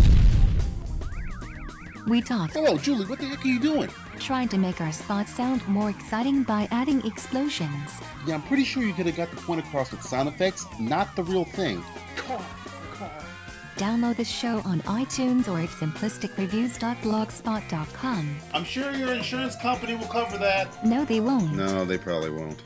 We talk Hello, Julie. What the heck are you doing? trying to make our spots sound more exciting by adding explosions. Yeah, I'm pretty sure you could have got the point across with sound effects, not the real thing. Download the show on iTunes or at simplisticreviews.blogspot.com. I'm sure your insurance company will cover that. No, they won't. No, they probably won't.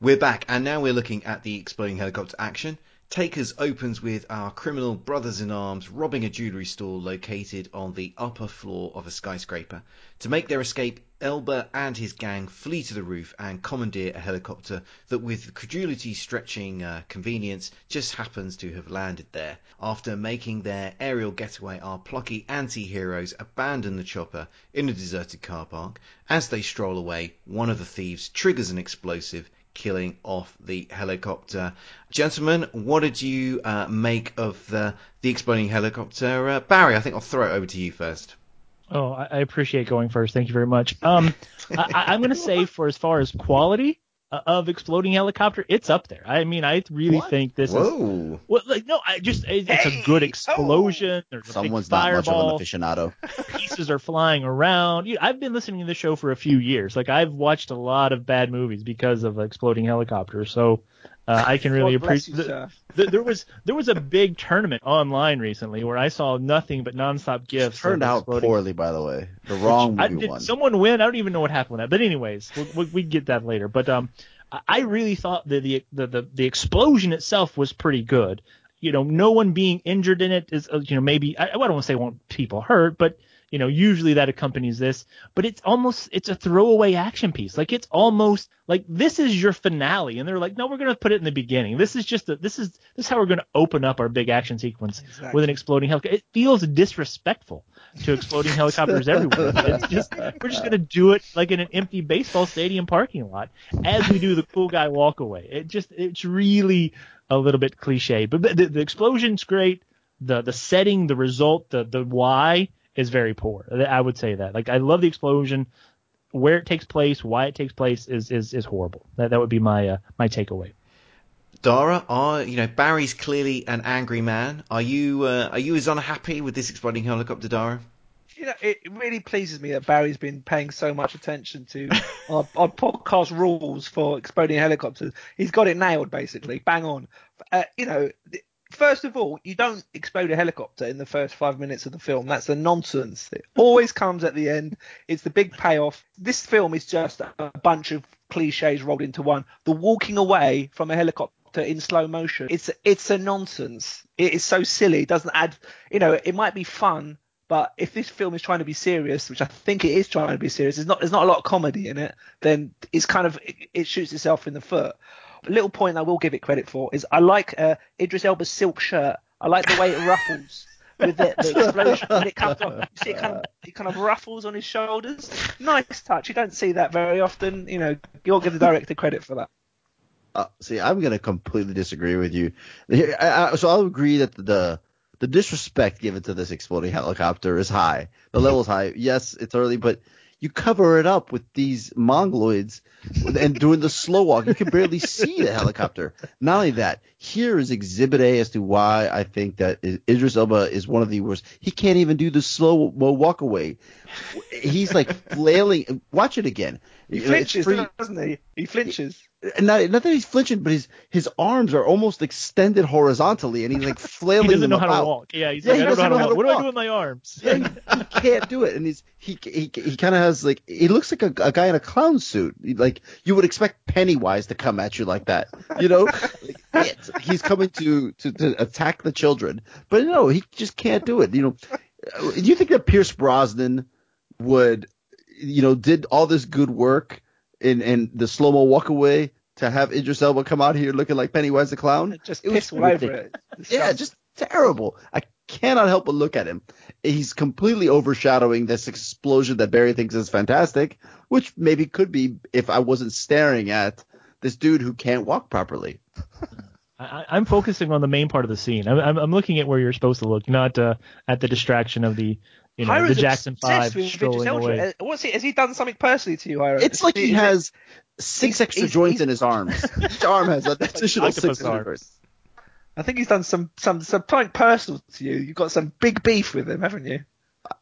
We're back, and now we're looking at the exploding helicopter action. Takers opens with our criminal brothers in arms robbing a jewellery store located on the upper floor of a skyscraper. To make their escape, Elba and his gang flee to the roof and commandeer a helicopter that, with credulity stretching uh, convenience, just happens to have landed there. After making their aerial getaway, our plucky anti heroes abandon the chopper in a deserted car park. As they stroll away, one of the thieves triggers an explosive killing off the helicopter. Gentlemen, what did you uh, make of the, the exploding helicopter? Uh, Barry, I think I'll throw it over to you first. Oh, I I appreciate going first. Thank you very much. Um, I, I'm going to say for as far as quality Uh, of exploding helicopter, it's up there. I mean, I really think this is. Whoa. Well, like no, I just it, it's a good oh. explosion. There's a Someone's big not much of fireball. an aficionado. pieces are flying around. You- I've been listening to the show for a few years. Like I've watched a lot of bad movies because of exploding helicopters. So uh, I can really God appreciate. you, the- the- there was there was a big tournament online recently where I saw nothing but nonstop gifs. Turned out exploding- poorly, by the way. The wrong I, movie did won. someone win? I don't even know what happened with that. But anyways, we, we, we get that later. But um, I- I really thought that the, the the the explosion itself was pretty good. You know, no one being injured in it is, uh, you know, maybe I, I don't want to say want people hurt, but you know, usually that accompanies this. But it's almost it's a throwaway action piece. Like it's almost like this is your finale, and they're like, no, we're gonna put it in the beginning. This is just a, this is this is how we're gonna open up our big action sequence with an exploding helicopter. It feels disrespectful to exploding helicopters everywhere. It's just we're just gonna do it like in an empty baseball stadium parking lot as we do the cool guy walk away. It just it's really a little bit cliche, but the, the explosion's great. The the setting, the result, the the why is very poor. I would say that. Like I love the explosion. Where it takes place, why it takes place is is, is horrible. That that would be my uh, my takeaway. Dara, are you know Barry's clearly an angry man. Are you uh, are you as unhappy with this exploding helicopter, Dara? You know, it it really pleases me that Barry's been paying so much attention to our, our podcast rules for exploding helicopters. He's got it nailed, basically, bang on. Uh, you know, th- first of all, you don't explode a helicopter in the first five minutes of the film. That's a nonsense. It always comes at the end. It's the big payoff. This film is just a bunch of cliches rolled into one. The walking away from a helicopter in slow motion. It's it's a nonsense. It is so silly. It doesn't add. You know, it might be fun, but if this film is trying to be serious, which I think it is trying to be serious, there's not there's not a lot of comedy in it. Then it's kind of it, it shoots itself in the foot. Little point I will give it credit for is I like uh, Idris Elba's silk shirt. I like the way it ruffles. With the, the explosion it comes off, you see it kind of it kind of ruffles on his shoulders. Nice touch. You don't see that very often. You know, you'll give the director credit for that. Uh, see, I'm gonna completely disagree with you. I, I, so I'll agree that the the disrespect given to this exploding helicopter is high. The level's high. Yes, it's early, but you cover it up with these mongoloids, and during the slow walk, you can barely see the helicopter. Not only that, here is Exhibit A as to why I think that Idris Elba is one of the worst. He can't even do the slow walk away. He's like flailing. Watch it again. He You know, it's flinches, free- doesn't he? He flinches. And not, not that he's flinching, but his his arms are almost extended horizontally, and he's like flailing. He doesn't know how to walk. Yeah, he's Yeah, like, he I don't know how to how walk. to What do I do with my arms? Yeah, he, he can't do it, and he's he he he kind of has like he looks like a, a guy in a clown suit. Like you would expect Pennywise to come at you like that, you know? like, he's coming to, to to attack the children, but no, he just can't do it. You know, Uh, do you think that Pierce Brosnan would, you know, did all this good work in in the slow mo walk away to have Idris Elba come out here looking like Pennywise the clown? Just It was piss over ridiculous. it. Yeah, just terrible. I cannot help but look at him. He's completely overshadowing this explosion that Barry thinks is fantastic, which maybe could be if I wasn't staring at this dude who can't walk properly. I, I'm focusing on the main part of the scene. I'm, I'm, I'm looking at where you're supposed to look, not uh, at the distraction of the you know Hiram's the Jackson obsessed Five with Idris strolling away. Uh, What's he? Has he done something personally to you, Hiram? It's like he Is it- has six extra he's- joints he's- in his arms. Each arm has an additional octopus six arms. joints. I think he's done some some something personal to you. You've got some big beef with him, haven't you?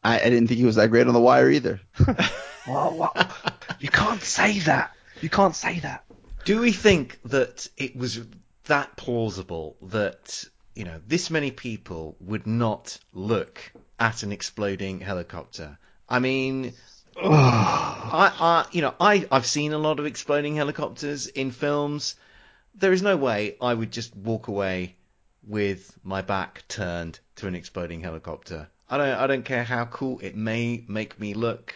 I, I didn't think he was that great on the wire either. Wow, wow. you can't say that. You can't say that. Do we think that it was that plausible that you know this many people would not look at an exploding helicopter? I mean, I, I you know I I've seen a lot of exploding helicopters in films. There is no way I would just walk away with my back turned to an exploding helicopter. I don't I don't care how cool it may make me look.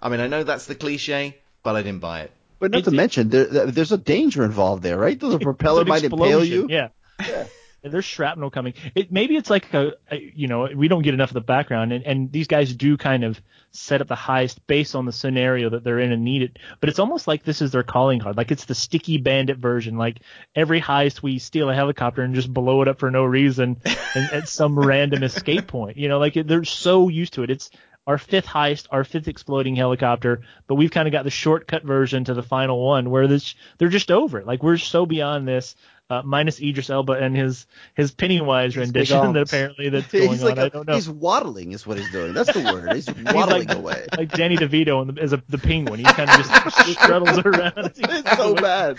I mean, I know that's the cliche, but I didn't buy it. But not It's- to mention, there, there's a danger involved there, right? The propeller It's an might impale explosion, you. Yeah. And There's shrapnel coming. It maybe it's like a, a you know we don't get enough of the background, and, and these guys do kind of set up the heist based on the scenario that they're in and need it. But it's almost like this is their calling card, like it's the sticky bandit version. Like every heist, we steal a helicopter and just blow it up for no reason and, at some random escape point. You know, like they're so used to it. It's our fifth heist, our fifth exploding helicopter, but we've kind of got the shortcut version to the final one where this they're just over it. Like we're so beyond this. Uh, minus Idris Elba and his his Pennywise rendition that apparently that's going he's on. like I a- don't know. he's waddling is what he's doing. That's the word. He's He's waddling like, away. like Danny DeVito in the, as a, the penguin. He kind of just struddles around. It's so bad.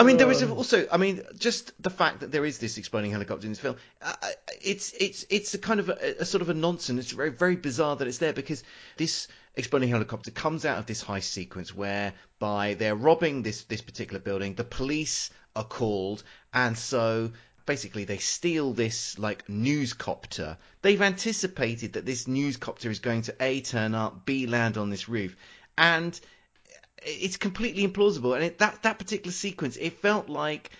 I mean, there is also, I mean, just the fact that there is this exploding helicopter in this film, uh, it's it's it's a kind of a, a sort of a nonsense. It's very very bizarre that it's there because this exploding helicopter comes out of this heist sequence whereby they're robbing this this particular building. The police are called, and so basically they steal this like newscopter. They've anticipated that this newscopter is going to a turn up, b land on this roof, and it's completely implausible. And it, that that particular sequence, it felt like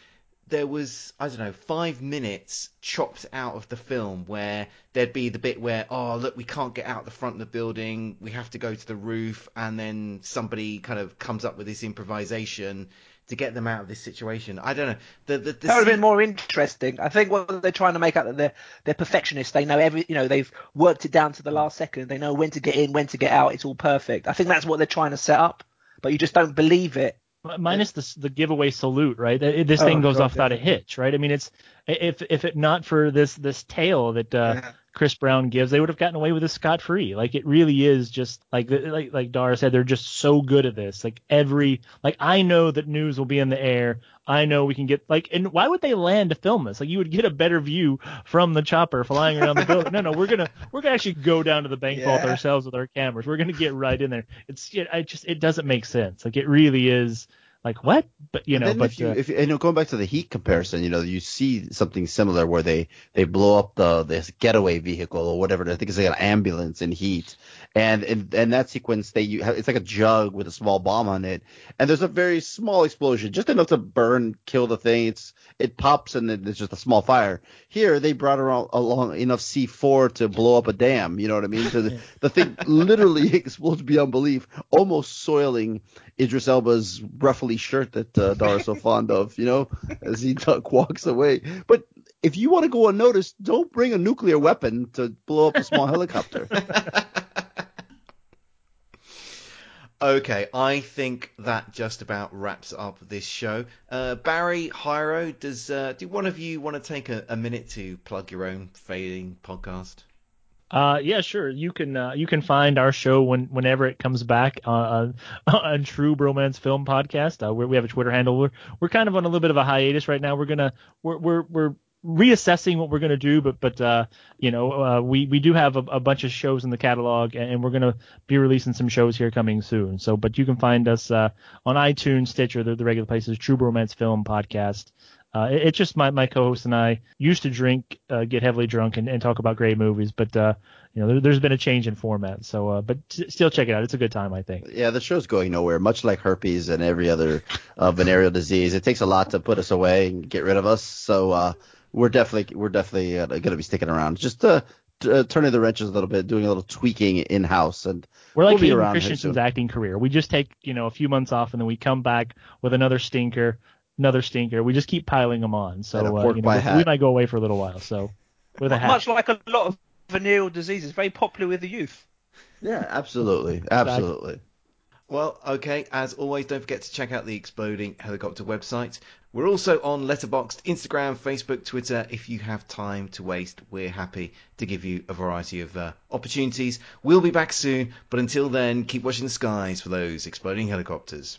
there was I don't know five minutes chopped out of the film where there'd be the bit where oh look we can't get out the front of the building, we have to go to the roof, and then somebody kind of comes up with this improvisation to get them out of this situation. I don't know. The, the, the That would have been more interesting. I think what they're trying to make out that they're they're perfectionists. They know every, you know, they've worked it down to the last second. They know when to get in, when to get out. It's all perfect. I think that's what they're trying to set up, but you just don't believe it. minus the the giveaway salute, right? This Oh, thing goes God, off without a hitch, right? I mean, it's if if it not for this this tale that uh, Yeah. Chris Brown gives, they would have gotten away with this scot free. Like it really is just like like like Dara said, they're just so good at this. Like every like I know that news will be in the air. I know we can get like and why would they land to film this? Like you would get a better view from the chopper flying around the building. No, no, we're gonna we're gonna actually go down to the bank vault Yeah. ourselves with our cameras. We're gonna get right in there. It's it, I just it doesn't make sense. Like it really is like what? But you know, but if you, uh, if you, you know, going back to the heat comparison, you know, you see something similar where they they blow up the this getaway vehicle or whatever. I think it's like an ambulance in heat, and in, in that sequence they you have, it's like a jug with a small bomb on it, and there's a very small explosion, just enough to burn, kill the thing. It's it pops and then it's just a small fire. Here they brought around along enough C4 to blow up a dam. You know what I mean? To the, the thing literally explodes beyond belief, almost soiling Idris Elba's ruffly shirt that uh, Dara's so fond of, you know, as he duck walks away. But if you want to go unnoticed, don't bring a nuclear weapon to blow up a small helicopter. Okay, I think that just about wraps up this show. Uh, Barry, Hyro, does uh, do one of you want to take a, a minute to plug your own fading podcast? Uh, yeah, sure. You can uh, you can find our show when whenever it comes back uh, on, on True Bromance Film Podcast. Uh, we have a Twitter handle. We're we're kind of on a little bit of a hiatus right now. We're gonna we're we're we're reassessing what we're gonna do, but but uh, you know uh, we we do have a, a bunch of shows in the catalog, and, we're gonna be releasing some shows here coming soon. So, but you can find us uh, on iTunes, Stitcher, the, the regular places. True Bromance Film Podcast. Uh, it- it's just my, my co-host and I used to drink, uh, get heavily drunk, and, and talk about great movies. But uh, you know, there, there's been a change in format. So, uh, but s- still check it out. It's a good time, I think. yeah, the show's going nowhere, much like herpes and every other uh, venereal disease. It takes a lot to put us away and get rid of us. So uh, we're definitely we're definitely uh, going to be sticking around. Just uh, uh, turning the wrenches a little bit, doing a little tweaking in house, and We're like we'll be Hayden Christensen's acting career. We just take you know a few months off, and then we come back with another stinker, another stinker. We just keep piling them on. So uh, you know, we, we might go away for a little while. So with a hat. Much like a lot of venereal diseases, very popular with the youth. Yeah, absolutely, absolutely. Well, okay, as always, don't forget to check out the Exploding Helicopter website. We're also on Letterboxd, Instagram, Facebook, Twitter. If you have time to waste, we're happy to give you a variety of uh, opportunities. We'll be back soon, but until then, keep watching the skies for those exploding helicopters.